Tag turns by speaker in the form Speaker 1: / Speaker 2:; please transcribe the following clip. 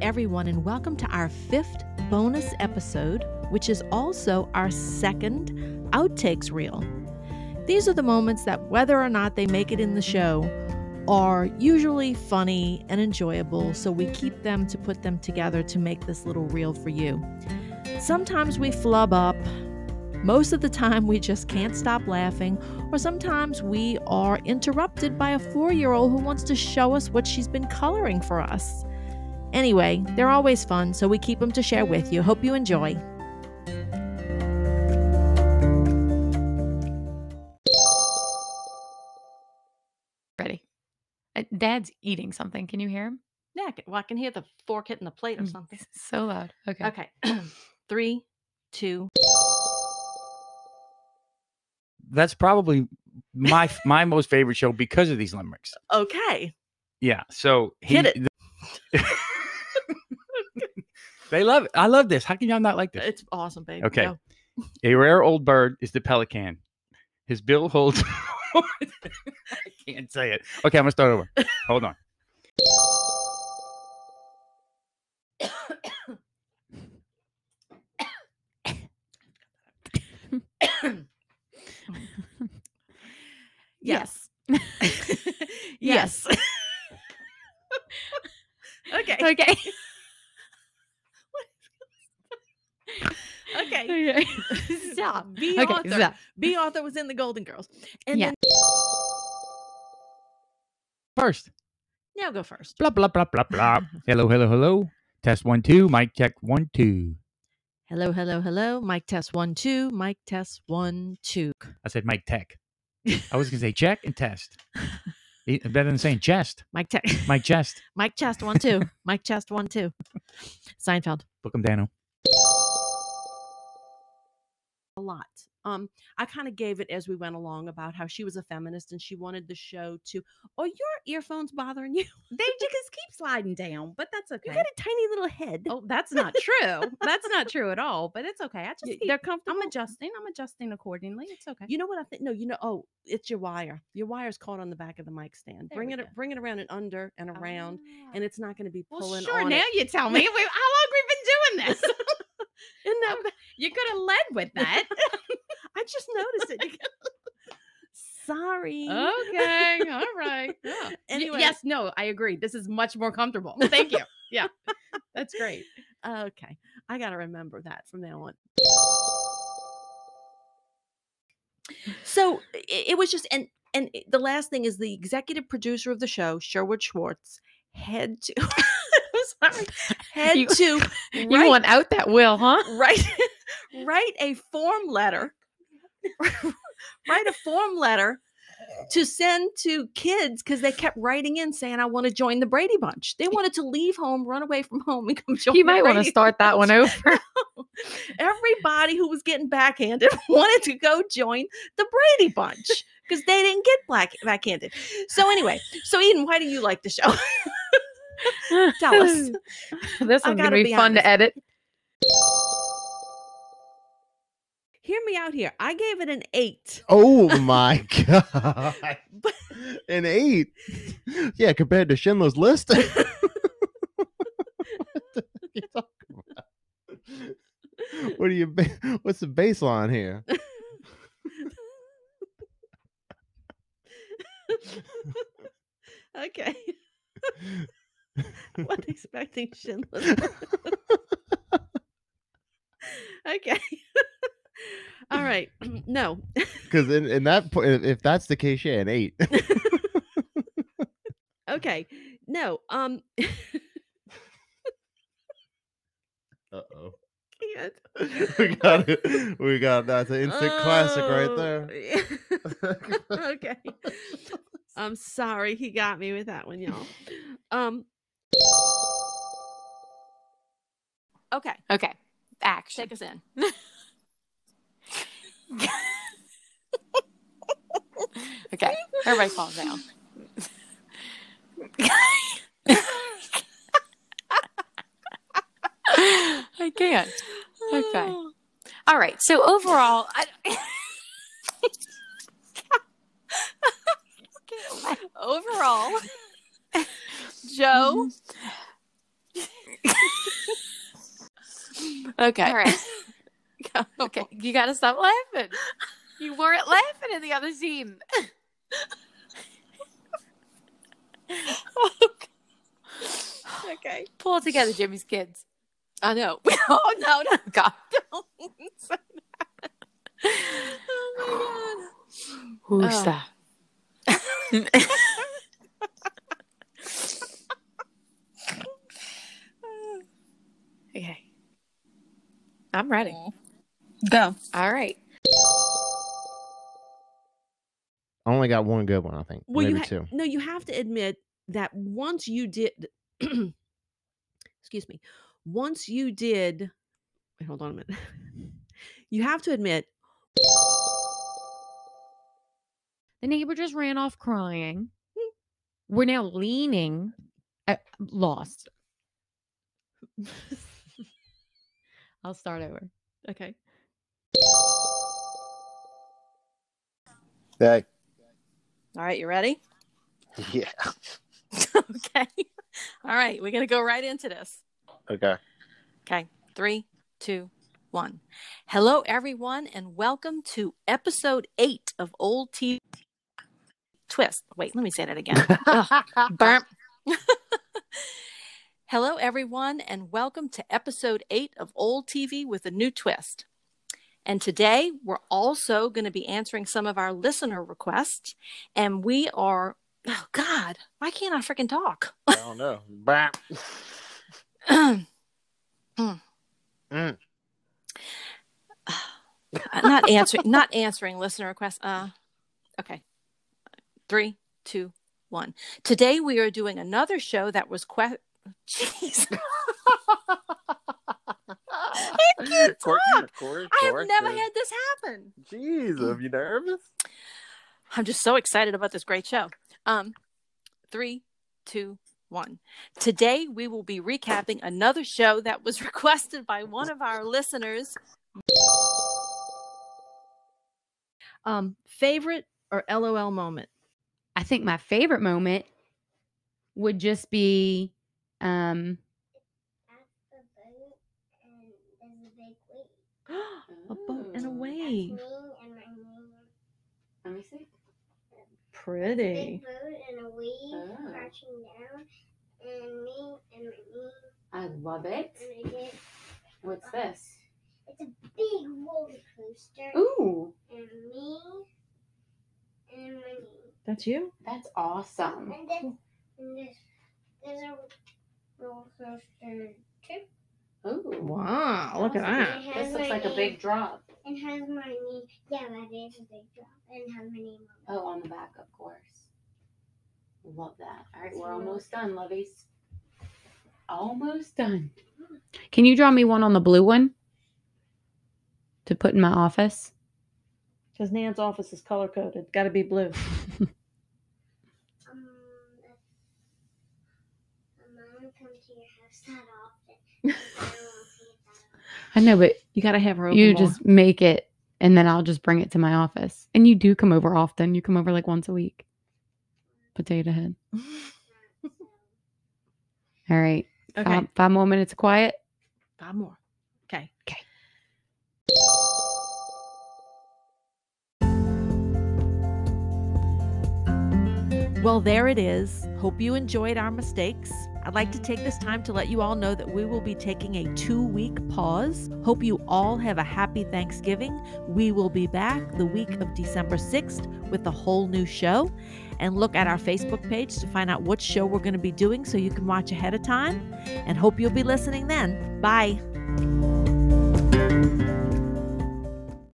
Speaker 1: everyone, and welcome to our fifth bonus episode, which is also our second outtakes reel. These are the moments that, whether or not they make it in the show, are usually funny and enjoyable, so we keep them to put them together to make this little reel for you. Sometimes we flub up. Most of the time, we just can't stop laughing, or sometimes we are interrupted by a four year old who wants to show us what she's been coloring for us. Anyway, they're always fun, so we keep them to share with you. Hope you enjoy.
Speaker 2: Ready. Uh, Dad's eating something. Can you hear him?
Speaker 1: Yeah, I can- well, I can hear the fork hitting the plate or
Speaker 2: Mm.
Speaker 1: something.
Speaker 2: So loud. Okay.
Speaker 1: Okay. Three, two.
Speaker 3: That's probably my my most favorite show because of these limericks.
Speaker 1: Okay.
Speaker 3: Yeah. So
Speaker 1: Hit
Speaker 3: it. They love it. I love this. How can y'all not like this?
Speaker 1: It's awesome, babe.
Speaker 3: Okay.
Speaker 1: Go.
Speaker 3: A rare old bird is the pelican. His bill holds. I can't say it. Okay, I'm gonna start over. Hold on.
Speaker 1: Yes.
Speaker 2: Yes.
Speaker 1: okay.
Speaker 2: Okay.
Speaker 1: Okay.
Speaker 2: okay.
Speaker 1: Stop. Be
Speaker 2: Okay.
Speaker 1: author.
Speaker 2: stop.
Speaker 1: Bea Arthur was in the Golden Girls. And
Speaker 2: Yeah.
Speaker 1: then
Speaker 3: First.
Speaker 1: now go first.
Speaker 3: Blah blah blah blah blah. hello, hello, hello. Test one two. Mic check one two.
Speaker 1: Hello, hello, hello. Mic test one, two. Mic test one, two.
Speaker 3: I said mic tech. I was gonna say check and test. Better than saying chest.
Speaker 1: Mic tech.
Speaker 3: Mic chest.
Speaker 1: Mic chest one, two. Mic chest one, two. Seinfeld.
Speaker 3: Book 'em, Danno.
Speaker 1: A lot. Um, I kind of gave it as we went along about how she was a feminist and she wanted the show to. Oh, your earphones bothering you?
Speaker 4: They just keep sliding down, but that's okay.
Speaker 1: You got a tiny little head.
Speaker 4: oh, that's not true. that's not true at all. But it's okay. I just
Speaker 1: they're comfortable.
Speaker 4: I'm adjusting. I'm adjusting accordingly. It's okay.
Speaker 1: You know what I think? No, you know. Oh, it's your wire. Your wire's caught on the back of the mic stand.
Speaker 4: There
Speaker 1: bring it,
Speaker 4: go.
Speaker 1: bring it around and under and around, and it's not going to be pulling.
Speaker 4: well,
Speaker 1: sure.
Speaker 4: Now
Speaker 1: it.
Speaker 4: you tell me. Wait, how long we've been doing this?
Speaker 1: Isn't that
Speaker 4: you could have led with that.
Speaker 1: I just noticed it. Sorry.
Speaker 4: okay. All right. Yeah.
Speaker 1: Anyway.
Speaker 4: yes. No. I agree. This is much more comfortable. Thank you. Yeah. That's great.
Speaker 1: Okay, I got to remember that from now on. So it was just and and eh, the last thing is the executive producer of the show, Sherwood Schwartz, had to. Sorry, had
Speaker 2: You-
Speaker 1: to
Speaker 2: You
Speaker 1: write,
Speaker 2: want out that will, huh?
Speaker 1: write write a form letter, write a form letter to send to kids because they kept writing in saying, "I want to join the Brady Bunch." They wanted to leave home, run away from home, and come join.
Speaker 2: You might want to start that one over.
Speaker 1: Everybody who was getting backhanded wanted to go join the Brady Bunch because they didn't get black backhanded. So anyway, so Eden, why do you like the show? Tell us.
Speaker 2: this one's gonna be,
Speaker 1: be
Speaker 2: fun
Speaker 1: honest.
Speaker 2: to edit.
Speaker 1: Hear me out here. I gave it an eight.
Speaker 5: Oh my god.
Speaker 1: But-
Speaker 5: An eight. Yeah, compared to Schindler's List. What the are you talking about? What are you what's the baseline here?
Speaker 1: okay. I Schindler's. okay. All right. No.
Speaker 5: Because in, in that point, if that's the case, yeah, an eight.
Speaker 1: Okay. No. Um.
Speaker 5: Uh oh. we got it. We got that's an instant classic right there.
Speaker 1: Oh, okay. I'm sorry he got me with that one, y'all. Um. Okay,
Speaker 2: Okay. Action.
Speaker 1: take us in.
Speaker 2: Okay. Everybody calm down. I can't. Okay. All right. So overall, I overall, mm-hmm. Joe.
Speaker 6: Okay.
Speaker 1: All right.
Speaker 6: Okay. You got to stop laughing. You weren't laughing in the other scene.
Speaker 1: okay. okay.
Speaker 6: Pull it together, Jimmy's kids.
Speaker 1: I know. oh no, no,
Speaker 6: God.
Speaker 1: don't say that. Oh
Speaker 6: Who's
Speaker 1: Oh.
Speaker 6: that?
Speaker 1: Okay. I'm ready. Mm-hmm.
Speaker 6: Go.
Speaker 1: All right.
Speaker 5: I only got one good one, I think.
Speaker 7: Well,
Speaker 5: Maybe
Speaker 7: you ha-
Speaker 5: two.
Speaker 7: no, you have to admit that once you did, excuse me, once you did, wait, hold on a minute. you have to admit,
Speaker 8: The neighbor just ran off crying. Hmm. We're now leaning. I, lost. I'll start over.
Speaker 7: okay,
Speaker 9: Hey.
Speaker 1: All right, you ready?
Speaker 9: Yeah.
Speaker 1: okay. All right, we're gonna go right into this.
Speaker 9: Okay.
Speaker 1: Okay, three, two, one. Hello, everyone, and welcome to episode eight of Old TV Twist. Wait, let me say that again. Burp. Hello, everyone, and welcome to episode eight of Old TV with a new twist. And today we're also going to be answering some of our listener requests. And we are, oh God, why can't I freaking talk?
Speaker 9: I don't know. Bap. Mm.
Speaker 1: Uh, not answering not answering listener requests uh okay three two one today we are doing another show that was que- jeez can't
Speaker 9: Cor-
Speaker 1: talk.
Speaker 9: Cor-
Speaker 1: i have
Speaker 9: Cor-
Speaker 1: never had this happen
Speaker 9: Jeez, are you nervous?
Speaker 1: i'm just so excited about this great show um three two one today we will be recapping another show that was requested by one of our listeners
Speaker 7: um, favorite or LOL moment?
Speaker 8: I think my favorite moment would just be um
Speaker 7: a boat and a wave.
Speaker 8: let me see.
Speaker 7: Pretty.
Speaker 10: boat and a wave
Speaker 8: Oh.
Speaker 10: crashing down, and me and my knee,
Speaker 8: I love it.
Speaker 10: and I did.
Speaker 8: What's this?
Speaker 10: It's a big roller coaster,
Speaker 8: Ooh,
Speaker 10: and me and my knee,
Speaker 7: That's you?
Speaker 8: that's awesome.
Speaker 10: and then and this there's a roller coaster too.
Speaker 8: Ooh.
Speaker 7: Wow, look at that.
Speaker 10: it has
Speaker 8: This looks
Speaker 10: my
Speaker 8: like a
Speaker 10: name-
Speaker 8: big drop.
Speaker 10: And has my name. Yeah, that is a big drop, and it has my name on it.
Speaker 8: Oh, on the back, of course. Love that. All right, we're almost done, lovies. Almost done. Can you draw me one on the blue one to put in my office?
Speaker 7: Because Nan's office is color coded. Got to be blue.
Speaker 10: Um, that's, my mom comes to your house that often. I don't want to see it that often.
Speaker 8: I know, but
Speaker 7: You got to have her
Speaker 8: you
Speaker 7: more.
Speaker 8: just make it and then I'll just bring it to my office. And you do come over often. You come over like once a week. Potato head. All right.
Speaker 7: okay.
Speaker 8: Five, five more minutes of quiet.
Speaker 7: Five more. Okay.
Speaker 8: Okay.
Speaker 11: Well, there it is. Hope you enjoyed our mistakes. I'd like to take this time to let you all know that we will be taking a two week pause. Hope you all have a happy Thanksgiving. We will be back the week of December 6th with a whole new show. And look at our Facebook page to find out what show we're going to be doing so you can watch ahead of time. And hope you'll be listening then. Bye.